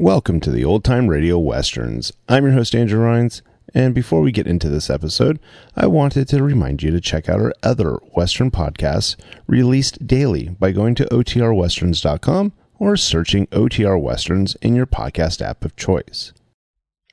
Welcome to the Old Time Radio Westerns. I'm your host, Andrew Rhynes, and before we get into this episode, I wanted to remind you to check out our other Western podcasts released daily by going to OTRWesterns.com or searching OTR Westerns in your podcast app of choice.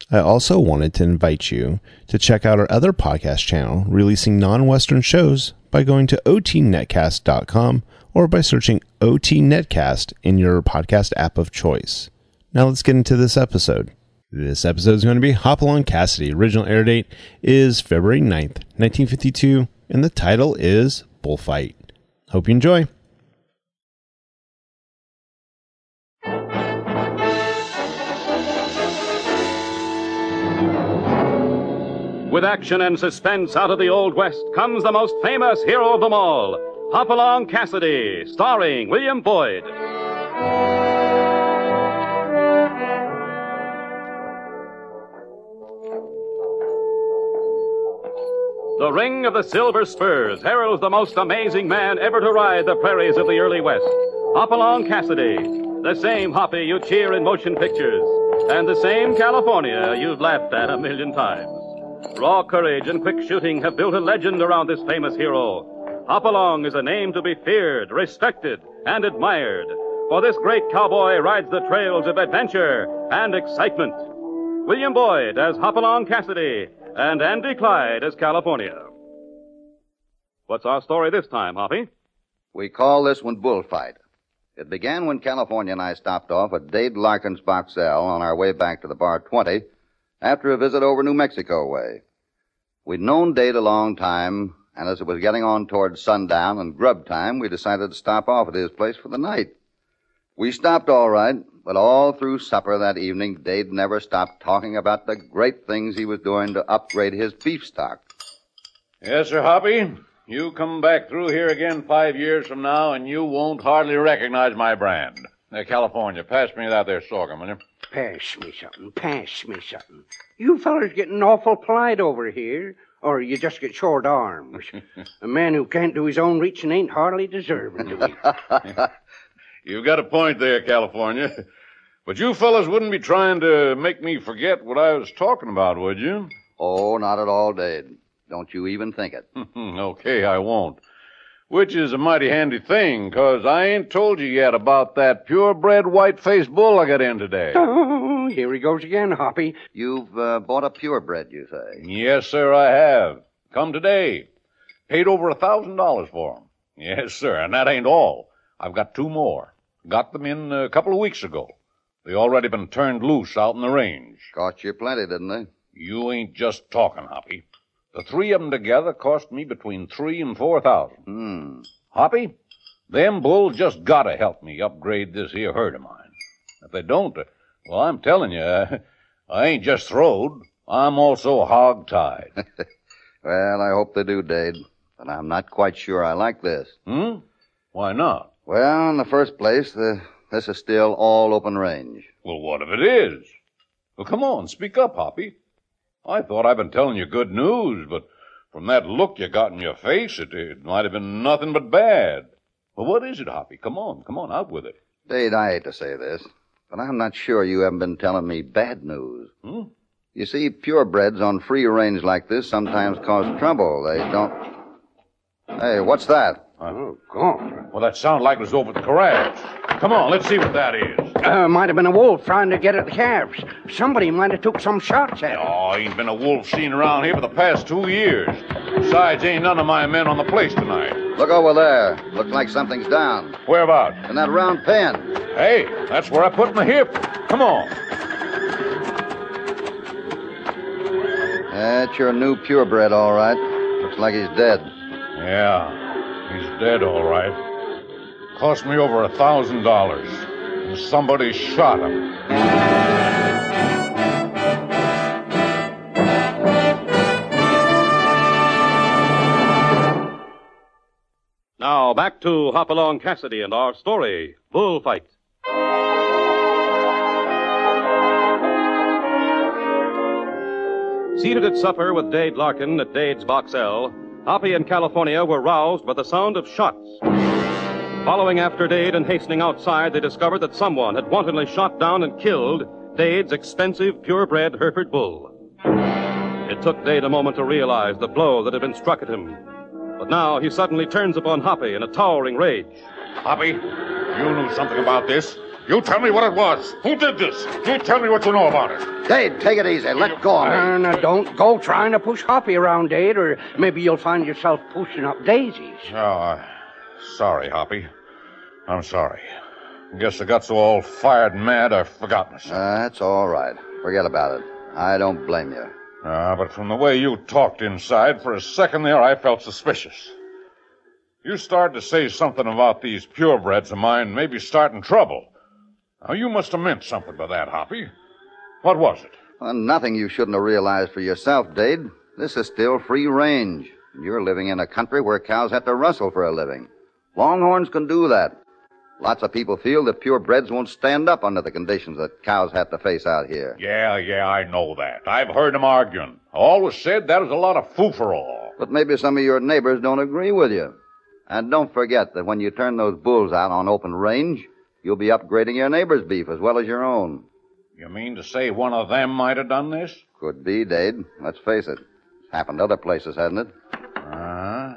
I also wanted to invite you to check out our other podcast channel releasing non Western shows by going to OTNetcast.com or by searching OT Netcast in your podcast app of choice. Now let's get into this episode. This episode is going to be Hopalong Cassidy. Original air date is February 9th, 1952, and the title is Bullfight. Hope you enjoy. With action and suspense out of the Old West comes the most famous hero of them all, Hopalong Cassidy, starring William Boyd. The ring of the silver spurs heralds the most amazing man ever to ride the prairies of the early West. Hopalong Cassidy, the same Hoppy you cheer in motion pictures, and the same California you've laughed at a million times. Raw courage and quick shooting have built a legend around this famous hero. Hopalong is a name to be feared, respected, and admired, for this great cowboy rides the trails of adventure and excitement. William Boyd as Hopalong Cassidy and Andy Clyde as California. What's our story this time, Hoppy? We call this one Bullfight. It began when California and I stopped off at Dade Larkin's Boxell on our way back to the Bar 20 after a visit over New Mexico way. We'd known Dade a long time, and as it was getting on toward sundown and grub time, we decided to stop off at his place for the night. We stopped all right, but all through supper that evening, Dade never stopped talking about the great things he was doing to upgrade his beef stock. Yes, sir, Hoppy. You come back through here again five years from now, and you won't hardly recognize my brand. Now, California, pass me that there sorghum, will you? Pass me something, pass me something. You fellers getting awful plied over here, or you just get short arms. a man who can't do his own reaching ain't hardly deserving to be. You've got a point there, California. But you fellas wouldn't be trying to make me forget what I was talking about, would you? Oh, not at all, Dade. Don't you even think it. okay, I won't. Which is a mighty handy thing, 'cause I ain't told you yet about that purebred white-faced bull I got in today. oh, here he goes again, Hoppy. You've uh, bought a purebred, you say? Yes, sir, I have. Come today. Paid over a thousand dollars for 'em. Yes, sir, and that ain't all. I've got two more. Got them in a couple of weeks ago. They already been turned loose out in the range. Cost you plenty, didn't they? You ain't just talking, Hoppy. The three of 'em together cost me between three and four thousand. Hmm. Hoppy, them bulls just gotta help me upgrade this here herd of mine. If they don't, uh, well, I'm telling you, uh, I ain't just throwed. I'm also hog-tied. Well, I hope they do, Dade. But I'm not quite sure I like this. hmm? Why not? Well, in the first place, the, this is still all open range. Well, what if it is? Well, come on, speak up, Hoppy. I thought I'd been telling you good news, but from that look you got in your face, it, it might have been nothing but bad. Well, what is it, Hoppy? Come on, come on, out with it. Dade, I hate to say this, but I'm not sure you haven't been telling me bad news. Hmm? You see, purebreds on free range like this sometimes cause trouble. They don't. Hey, what's that? Oh, God. Well, that sounded like it was over at the corral. Come on, let's see what that is. Uh, might have been a wolf trying to get at the calves. Somebody might have took some shots at him. Oh, ain't been a wolf seen around here for the past two years. Besides, ain't none of my men on the place tonight. Look over there. Looks like something's down. Where about? In that round pen. Hey, that's where I put my hip. Come on. That's your new purebred, all right. Looks like he's dead. Yeah, he's dead, all right. Cost me over a thousand dollars. And somebody shot him. Now back to Hopalong Cassidy and our story, Bullfight. Seated at supper with Dade Larkin at Dade's Boxell, Hoppy and California were roused by the sound of shots. Following after Dade and hastening outside, they discovered that someone had wantonly shot down and killed Dade's expensive, purebred Hereford bull. It took Dade a moment to realize the blow that had been struck at him. But now he suddenly turns upon Hoppy in a towering rage. Hoppy, you knew something about this. You tell me what it was. Who did this? You tell me what you know about it. Dade, take it easy. Let go of me. Uh, now, don't go trying to push Hoppy around, Dade, or maybe you'll find yourself pushing up daisies. Oh, uh, sorry, Hoppy. I'm sorry. Guess I got so all fired and mad I forgot myself. Uh, that's all right. Forget about it. I don't blame you. Ah, but from the way you talked inside, for a second there, I felt suspicious. You started to say something about these purebreds of mine maybe starting trouble. Now, you must have meant something by that, Hoppy. What was it? Well, nothing you shouldn't have realized for yourself, Dade. This is still free range. You're living in a country where cows have to rustle for a living. Longhorns can do that. Lots of people feel that purebreds won't stand up under the conditions that cows have to face out here. Yeah, yeah, I know that. I've heard them arguing. I always said that was a lot of foo-for-all. But maybe some of your neighbors don't agree with you. And don't forget that when you turn those bulls out on open range, you'll be upgrading your neighbor's beef as well as your own. You mean to say one of them might have done this? Could be, Dade. Let's face it. It's happened other places, hasn't it? Uh-huh.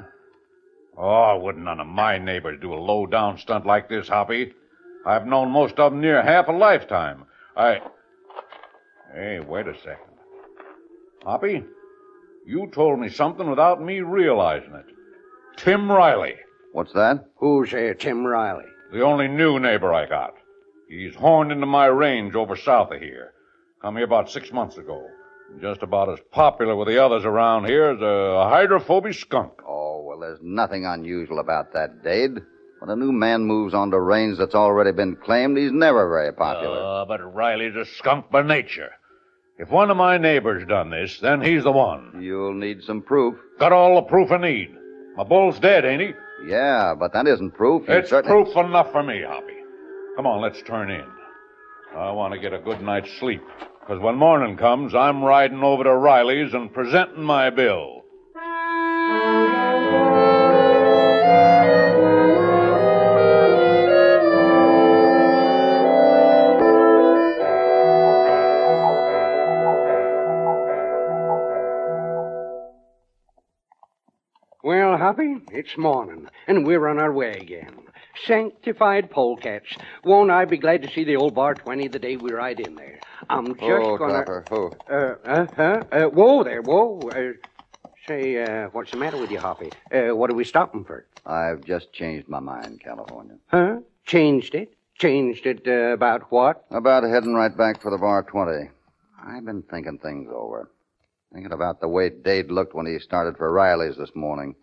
Oh, wouldn't none of my neighbors do a low-down stunt like this, Hoppy. I've known most of them near half a lifetime. I... Hey, wait a second. Hoppy, you told me something without me realizing it. Tim Riley, What's that? Who's uh, Tim Riley? The only new neighbor I got. He's horned into my range over south of here. Come here about six months ago. Just about as popular with the others around here as a hydrophobic skunk. Oh, well, there's nothing unusual about that, Dade. When a new man moves onto range that's already been claimed, he's never very popular. Uh, but Riley's a skunk by nature. If one of my neighbors done this, then he's the one. You'll need some proof. Got all the proof I need. My bull's dead, ain't he? Yeah, but that isn't proof. You It's certainly- proof enough for me, Hoppy. Come on, let's turn in. I want to get a good night's sleep. Because when morning comes, I'm riding over to Riley's and presenting my bill. It's morning, and we're on our way again. Sanctified polecats. Won't I be glad to see the old bar 20 the day we ride in there? I'm just Oh, gonna... Oh. Uh, uh, huh? Uh, whoa there, whoa. Uh, say, uh, what's the matter with you, Hoppy? Uh, what are we stopping for? I've just changed my mind, California. Huh? Changed it? Changed it uh, about what? About heading right back for the bar 20. I've been thinking things over. Thinking about the way Dade looked when he started for Riley's this morning.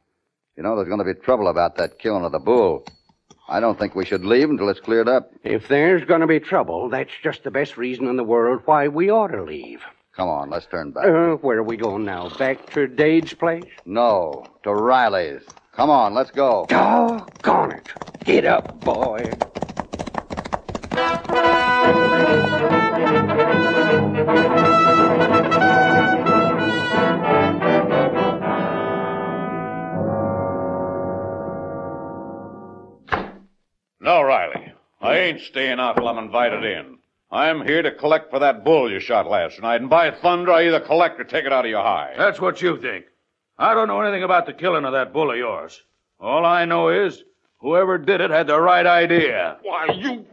You know, there's going to be trouble about that killing of the bull. I don't think we should leave until it's cleared up. If there's going to be trouble, that's just the best reason in the world why we ought to leave. Come on, let's turn back. Uh, where are we going now? Back to Dade's place? No, to Riley's. Come on, let's go. Doggone it. Get up, boy. Ain't staying out till I'm invited in. I'm here to collect for that bull you shot last night, and by thunder, I either collect or take it out of your hide. That's what you think. I don't know anything about the killing of that bull of yours. All I know is whoever did it had the right idea. Why, you...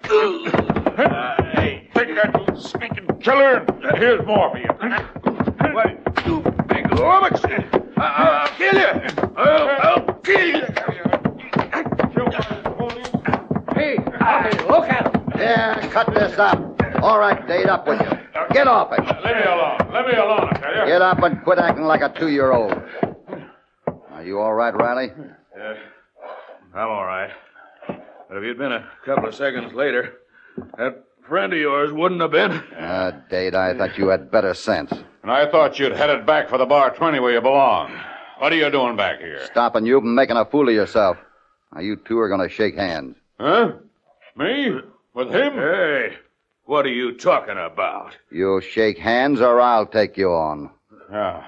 hey, take that, you sneaking killer. Here's more for you. Why, you big lummox! I'll kill you! I'll, I'll kill you! Look at him. Yeah, cut this up. All right, Dade, up with you. Get off it. Let me alone. Let me alone, I tell you. Get up and quit acting like a two-year-old. Are you all right, Riley? Yes, I'm all right. But if you'd been a couple of seconds later, that friend of yours wouldn't have been. Ah, Dade, I thought you had better sense. And I thought you'd headed back for the bar 20 where you belong. What are you doing back here? Stopping you from making a fool of yourself. Now, you two are going to shake hands. Huh? Me? With him? Hey, what are you talking about? You'll shake hands or I'll take you on. Yeah.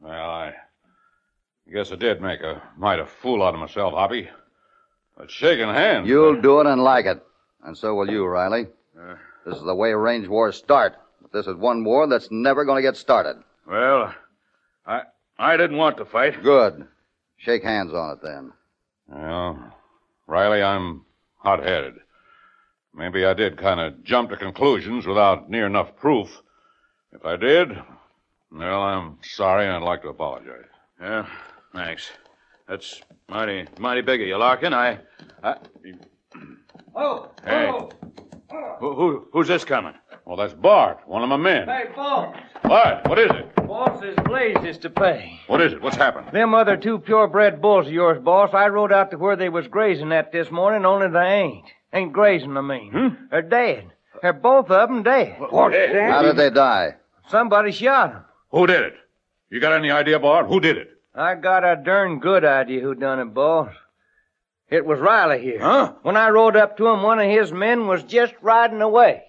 Well, I guess I did make a mighty fool out of myself, Hoppy. But shaking hands. You'll uh, do it and like it. And so will you, Riley. Uh. This is the way range wars start. But this is one war that's never going to get started. Well, I I didn't want to fight. Good. Shake hands on it then. Well, Riley, I'm hot headed. Maybe I did kind of jump to conclusions without near enough proof. If I did, well, I'm sorry and I'd like to apologize. Yeah, thanks. That's mighty mighty big of you, Larkin. I, I Oh, oh. Hey. oh, who, who who's this coming? Well, that's Bart, one of my men. hey, boss. Bart, what is it? Boss, there's to pay. What is it? What's happened? Them other two purebred bulls of yours, boss, I rode out to where they was grazing at this morning, only they ain't. Ain't grazing, I mean. Hmm? They're dead. They're both of them dead. What's that? How did they die? Somebody shot 'em. Who did it? You got any idea, Bart? Who did it? I got a darn good idea who done it, boss. It was Riley here. Huh? When I rode up to him, one of his men was just riding away.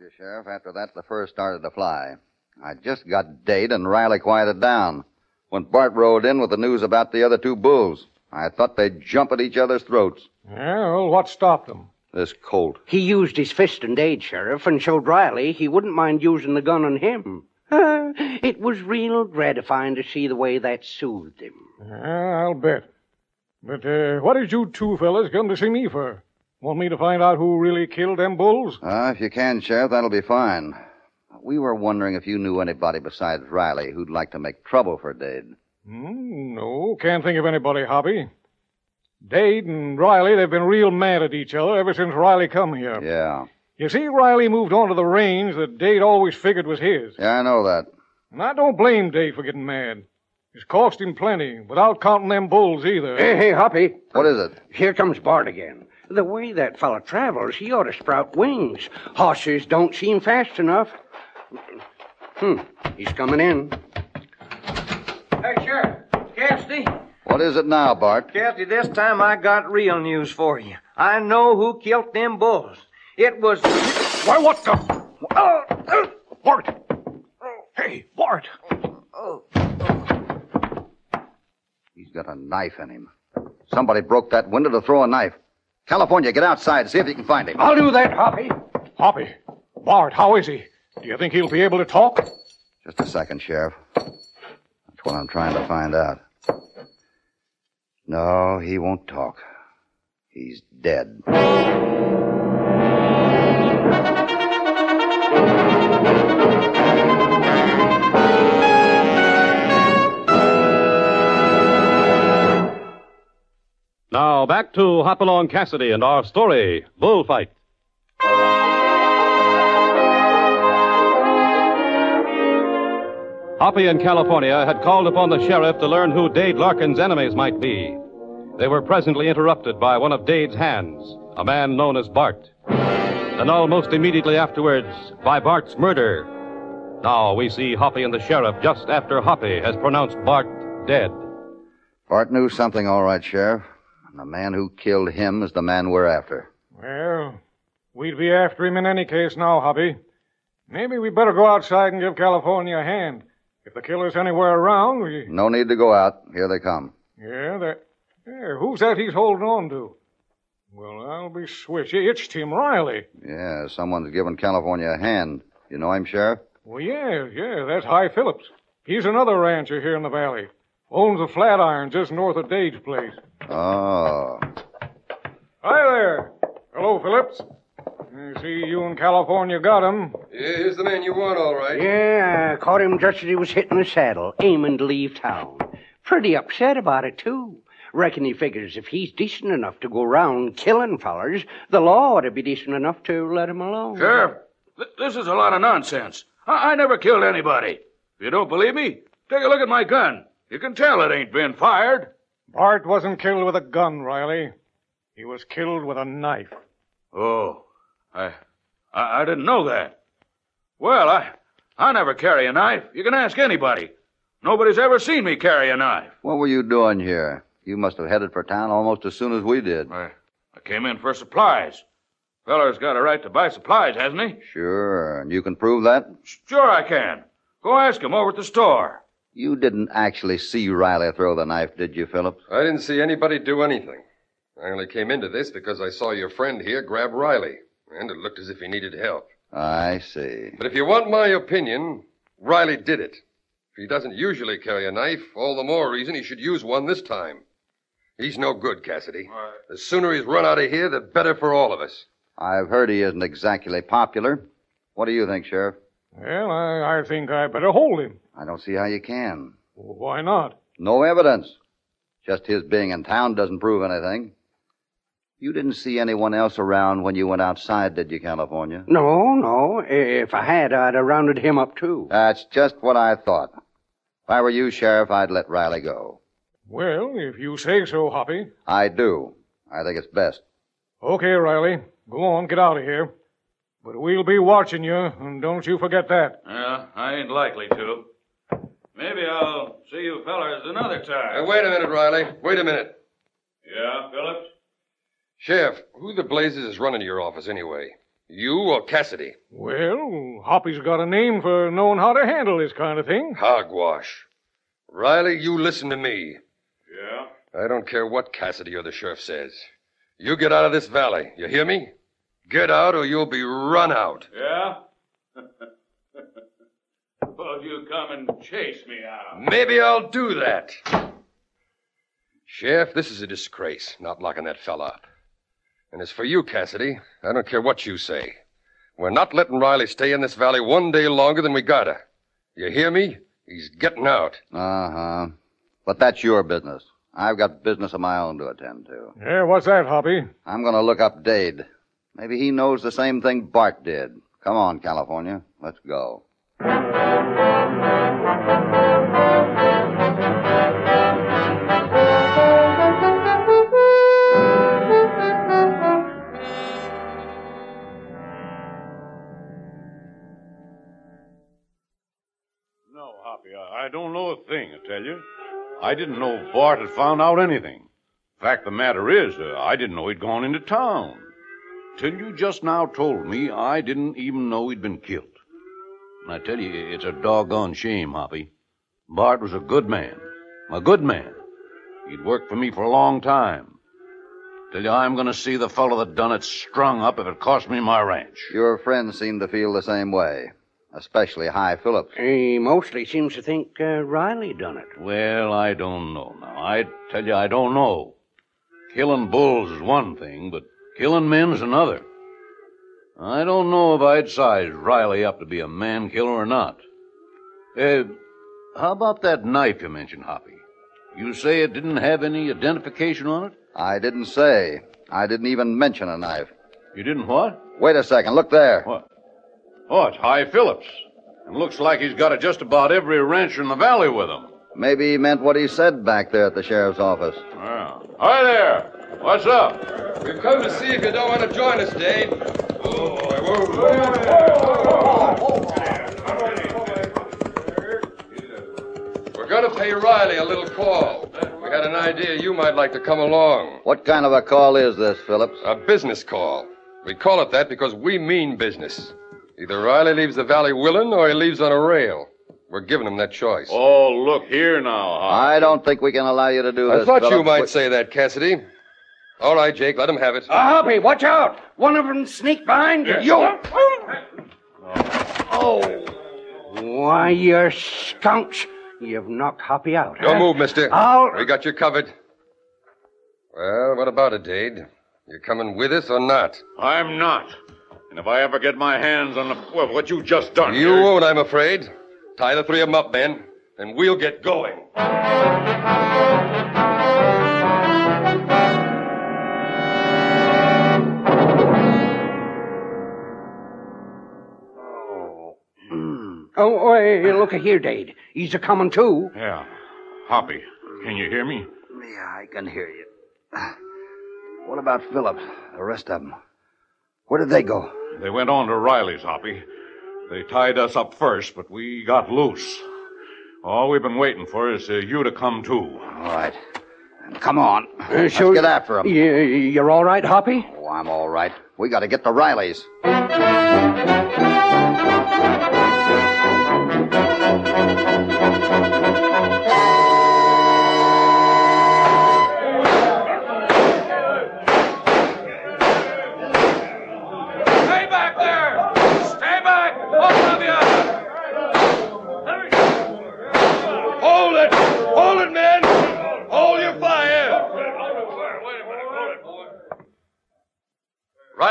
Told you, Sheriff, after that, the fur started to fly. I just got Dade and Riley quieted down. When Bart rode in with the news about the other two bulls, I thought they'd jump at each other's throats. Well, what stopped them? This Colt. He used his fist and aid, Sheriff, and showed Riley he wouldn't mind using the gun on him. it was real gratifying to see the way that soothed him. Yeah, I'll bet. But uh, what did you two fellas come to see me for? Want me to find out who really killed them bulls? Uh, if you can, Sheriff, that'll be fine. We were wondering if you knew anybody besides Riley who'd like to make trouble for Dade. Hmm, no, can't think of anybody, Hoppy. Dade and Riley, they've been real mad at each other ever since Riley come here. Yeah. You see, Riley moved on to the range that Dade always figured was his. Yeah, I know that. And I don't blame Dade for getting mad. It's cost him plenty, without counting them bulls either. Hey, hey, Hoppy. What is it? Here comes Bart again. The way that fellow travels, he ought to sprout wings. Horses don't seem fast enough. Hmm, he's coming in. Hey, Sheriff. Cassidy. What is it now, Bart? Cassidy, this time I got real news for you. I know who killed them bulls. It was. Why, what the? Oh, oh, Bart! Hey, Bart! He's got a knife in him. Somebody broke that window to throw a knife. California, get outside. and See if you can find him. I'll do that, Hoppy. Hoppy, Bart, how is he? Do you think he'll be able to talk? Just a second, Sheriff. That's what I'm trying to find out. No, he won't talk. He's dead. Now back to Hopalong Cassidy and our story, Bullfight. Hoppy in California had called upon the sheriff to learn who Dade Larkin's enemies might be. They were presently interrupted by one of Dade's hands, a man known as Bart. And almost immediately afterwards, by Bart's murder. Now we see Hoppy and the sheriff just after Hoppy has pronounced Bart dead. Bart knew something, all right, Sheriff. And the man who killed him is the man we're after. Well, we'd be after him in any case now, Hoppy. Maybe we'd better go outside and give California a hand. If the killer's anywhere around, we. No need to go out. Here they come. Yeah, that. Yeah, who's that he's holding on to? Well, I'll be switched. It's Tim Riley. Yeah, someone's giving California a hand. You know him, Sheriff? Well, yeah, yeah, that's High Phillips. He's another rancher here in the valley. Owns a flat just north of Dade's place. Oh. Hi there. Hello, Phillips. I see you in California got him. Yeah, here's the man you want, all right. Yeah, I caught him just as he was hitting the saddle, aiming to leave town. Pretty upset about it, too. Reckon he figures if he's decent enough to go around killing fellers, the law ought to be decent enough to let him alone. Sheriff, th- this is a lot of nonsense. I-, I never killed anybody. If you don't believe me, take a look at my gun. You can tell it ain't been fired. Bart wasn't killed with a gun, Riley. He was killed with a knife. Oh, I, I, I didn't know that. Well, I, I never carry a knife. You can ask anybody. Nobody's ever seen me carry a knife. What were you doing here? You must have headed for town almost as soon as we did. I, I came in for supplies. Feller's got a right to buy supplies, hasn't he? Sure, and you can prove that? Sure I can. Go ask him over at the store. You didn't actually see Riley throw the knife, did you, Phillips? I didn't see anybody do anything. I only came into this because I saw your friend here grab Riley, and it looked as if he needed help. I see. But if you want my opinion, Riley did it. If he doesn't usually carry a knife, all the more reason he should use one this time. He's no good, Cassidy. The sooner he's run out of here, the better for all of us. I've heard he isn't exactly popular. What do you think, Sheriff? Well, I, I think I better hold him. I don't see how you can. Why not? No evidence. Just his being in town doesn't prove anything. You didn't see anyone else around when you went outside, did you, California? No, no. If I had, I'd have rounded him up, too. That's just what I thought. If I were you, Sheriff, I'd let Riley go. Well, if you say so, Hoppy. I do. I think it's best. Okay, Riley. Go on, get out of here. But we'll be watching you, and don't you forget that. Yeah, I ain't likely to. Maybe I'll see you fellers another time. Uh, wait a minute, Riley. Wait a minute. Yeah, Phillips? Sheriff, who the blazes is running your office anyway? You or Cassidy? Well, Hoppy's got a name for knowing how to handle this kind of thing. Hogwash. Riley, you listen to me. Yeah? I don't care what Cassidy or the sheriff says. You get out of this valley. You hear me? Get out or you'll be run out. Yeah? Suppose you come and chase me out. Maybe I'll do that. Sheriff, this is a disgrace, not locking that fella up. And as for you, Cassidy, I don't care what you say. We're not letting Riley stay in this valley one day longer than we gotta. You hear me? He's getting out. Uh huh. But that's your business. I've got business of my own to attend to. Yeah, what's that, Hoppy? I'm going to look up Dade. Maybe he knows the same thing Bart did. Come on, California. Let's go. No, Hoppy, I, don't know a thing, I tell you. I didn't know Bart had found out anything. Fact of the matter is, uh, I didn't know he'd gone into town. Till you just now told me, I didn't even know he'd been killed. And I tell you, it's a doggone shame, Hoppy. Bart was a good man. A good man. He'd worked for me for a long time. Tell you, I'm going to see the fellow that done it strung up if it costs me my ranch. Your friends seem to feel the same way, especially High Phillips. He mostly seems to think uh, Riley done it. Well, I don't know now. I tell you, I don't know. Killing bulls is one thing, but killing men's another. I don't know if I'd size Riley up to be a man killer or not. Uh, how about that knife you mentioned, Hoppy? You say it didn't have any identification on it? I didn't say. I didn't even mention a knife. You didn't what? Wait a second. Look there. What? Oh, it's High Phillips. And looks like he's got just about every rancher in the valley with him. Maybe he meant what he said back there at the sheriff's office. Well, hi there. What's up? We've come to see if you don't want to join us, Dade. We're going to pay Riley a little call. We had an idea you might like to come along. What kind of a call is this, Phillips? A business call. We call it that because we mean business. Either Riley leaves the valley willing or he leaves on a rail. We're giving him that choice. Oh, look here now, Hoppy. I don't think we can allow you to do I this. I thought you might We- say that, Cassidy. All right, Jake, let him have it. Uh, Hoppy, watch out! One of them sneaked behind you. You. Oh. Why, you skunks. You've knocked Hoppy out. Don't huh? move, mister. I'll. We got you covered. Well, what about it, Dade? You coming with us or not? I'm not. And if I ever get my hands on the well, what you just done, You here- won't, I'm afraid. Tie the three of them up, men, and we'll get going. Oh, hey, look here, Dade. He's a coming too. Yeah, Hoppy, can you hear me? Yeah, I can hear you. What about Phillips? The rest of them? Where did they go? They went on to Riley's, Hoppy. They tied us up first, but we got loose. All we've been waiting for is uh, you to come too. All right. Come on. Uh, Let's sure. get after him. You, you're all right, Hoppy? Oh, I'm all right. We got to get to Riley's.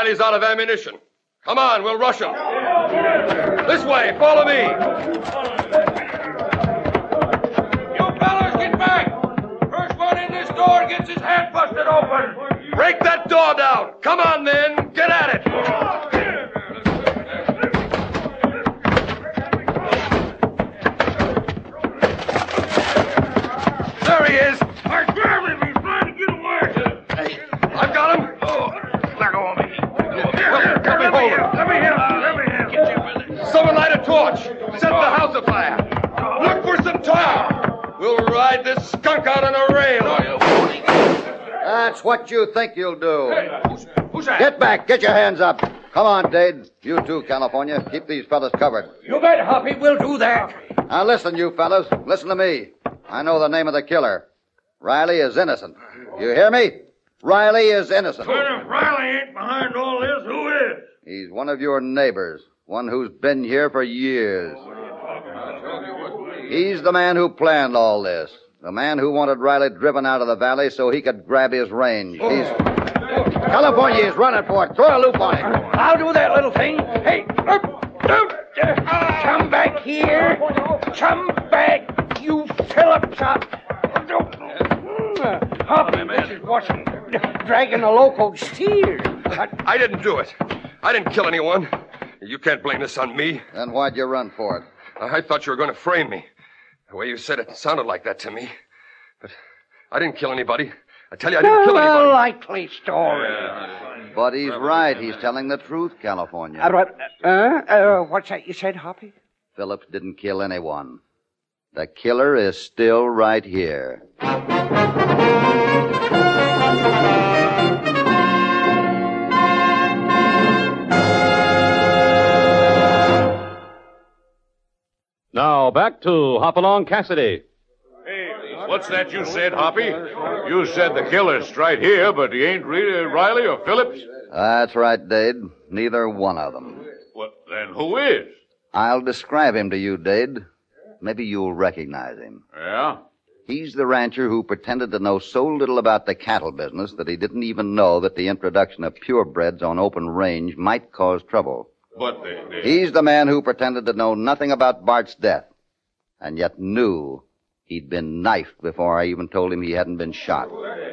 Riley's out of ammunition. Come on, we'll rush him. This way, follow me. You fellas, get back! First one in this door gets his head busted open! Break that door down. Come on, men. Get at it. There he is. Me hold him. Let me in! Let me in! Someone light a torch. Set the oh. house afire. Look for some tar. We'll ride this skunk out on a rail. That's what you think you'll do. Who's that? Get back. Get your hands up. Come on, Dade. You too, California. Keep these fellas covered. You bet, Hoppy. We'll do that. Now listen, you fellas. Listen to me. I know the name of the killer. Riley is innocent. You hear me? Riley is innocent. But if Riley ain't behind all this, who is? He's one of your neighbors, one who's been here for years. He's the man who planned all this. The man who wanted Riley driven out of the valley so he could grab his range. He's. California is running for it. Throw a loop on him. I'll do that little thing. Hey, up, up, come back here. Come back, you Philip shot. Hoppy, this is what's dragging a local steer. I didn't do it. I didn't kill anyone. You can't blame this on me. Then why'd you run for it? I thought you were going to frame me. The way you said it sounded like that to me. But I didn't kill anybody. I tell you, I didn't kill anybody. A likely story. But he's right. He's telling the truth, California. Uh, what- uh, uh, what's that you said, Hoppy? Phillips didn't kill anyone. The killer is still right here. Now back to Hopalong Cassidy. Hey, what's that you said, Hoppy? You said the killer's right here, but he ain't really Riley or Phillips? That's right, Dade. Neither one of them. Well, then who is? I'll describe him to you, Dade. Maybe you'll recognize him. Yeah? He's the rancher who pretended to know so little about the cattle business that he didn't even know that the introduction of purebreds on open range might cause trouble. But the, the, He's the man who pretended to know nothing about Bart's death, and yet knew he'd been knifed before I even told him he hadn't been shot.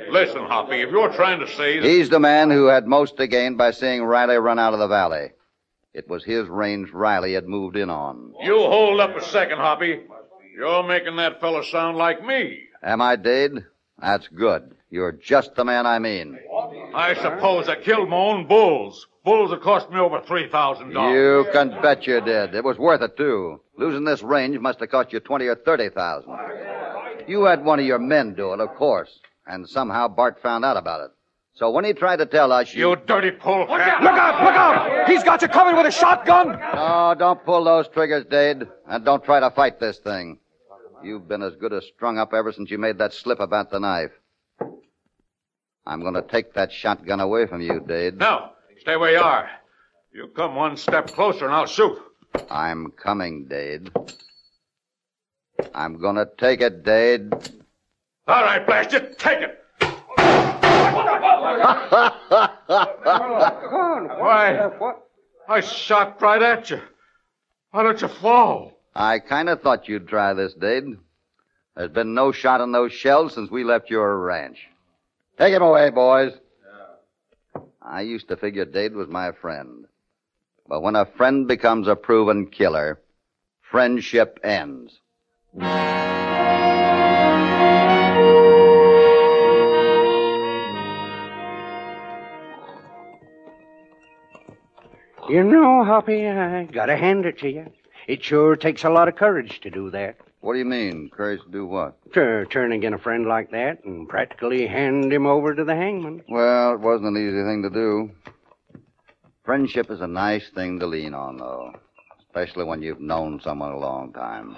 listen, Hoppy, if you're trying to say that... He's the man who had most to gain by seeing Riley run out of the valley. It was his range Riley had moved in on. You hold up a second, Hoppy. You're making that fellow sound like me. Am I, Dade? That's good. You're just the man I mean. I suppose I killed my own bulls. Bulls that cost me over $3,000. You can bet you did. It was worth it, too. Losing this range must have cost you twenty or thirty thousand. You had one of your men do it, of course. And somehow Bart found out about it. So when he tried to tell us, You dirty polecat. Look out! Look out! He's got you covered with a shotgun! No, don't pull those triggers, Dade. And don't try to fight this thing. You've been as good as strung up ever since you made that slip about the knife. I'm going to take that shotgun away from you, Dade. No, stay where you are. You come one step closer and I'll shoot. I'm coming, Dade. I'm going to take it, Dade. All right, blast you, take it. Come on. Why? I shot right at you. Why don't you fall? I kind of thought you'd try this, Dade. There's been no shot in those shells since we left your ranch. Take him away, boys. I used to figure Dade was my friend. But when a friend becomes a proven killer, friendship ends. You know, Hoppy, I gotta hand it to you. It sure takes a lot of courage to do that. What do you mean? Courage to do what? To turn again a friend like that and practically hand him over to the hangman. Well, it wasn't an easy thing to do. Friendship is a nice thing to lean on, though, especially when you've known someone a long time.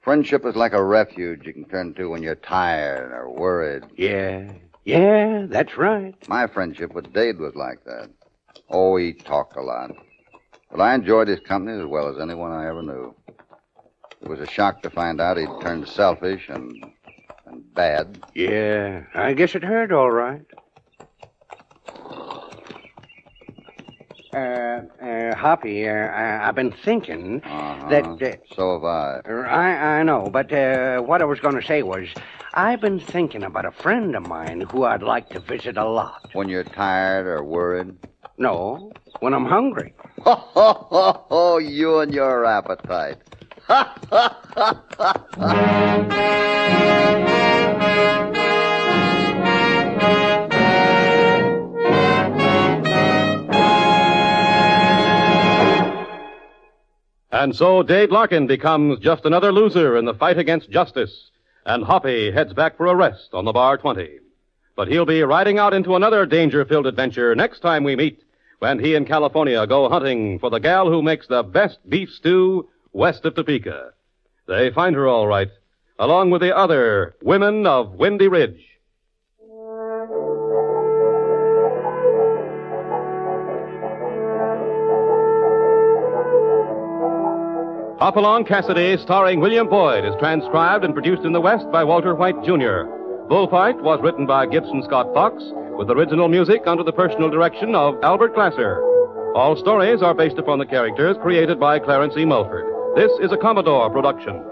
Friendship is like a refuge you can turn to when you're tired or worried. Yeah, yeah, that's right. My friendship with Dade was like that. Oh, he talked a lot. But I enjoyed his company as well as anyone I ever knew. It was a shock to find out he'd turned selfish and and bad. Yeah, I guess it hurt all right. Uh, uh, Hoppy, uh, I, I've been thinking Uh-huh. that. Uh, So have I. I, I know, but uh, what I was going to say was, I've been thinking about a friend of mine who I'd like to visit a lot. When you're tired or worried. No, when I'm hungry. Oh, ho, ho, ho, you and your appetite. And so Dade Larkin becomes just another loser in the fight against justice, and Hoppy heads back for a rest on the Bar 20. But he'll be riding out into another danger filled adventure next time we meet when he and California go hunting for the gal who makes the best beef stew west of Topeka. They find her all right, along with the other women of Windy Ridge. Hopalong Cassidy, starring William Boyd, is transcribed and produced in the West by Walter White, Jr. Bullfight was written by Gibson Scott Fox, with original music under the personal direction of Albert Glasser. All stories are based upon the characters created by Clarence E. Mulford. This is a Commodore production.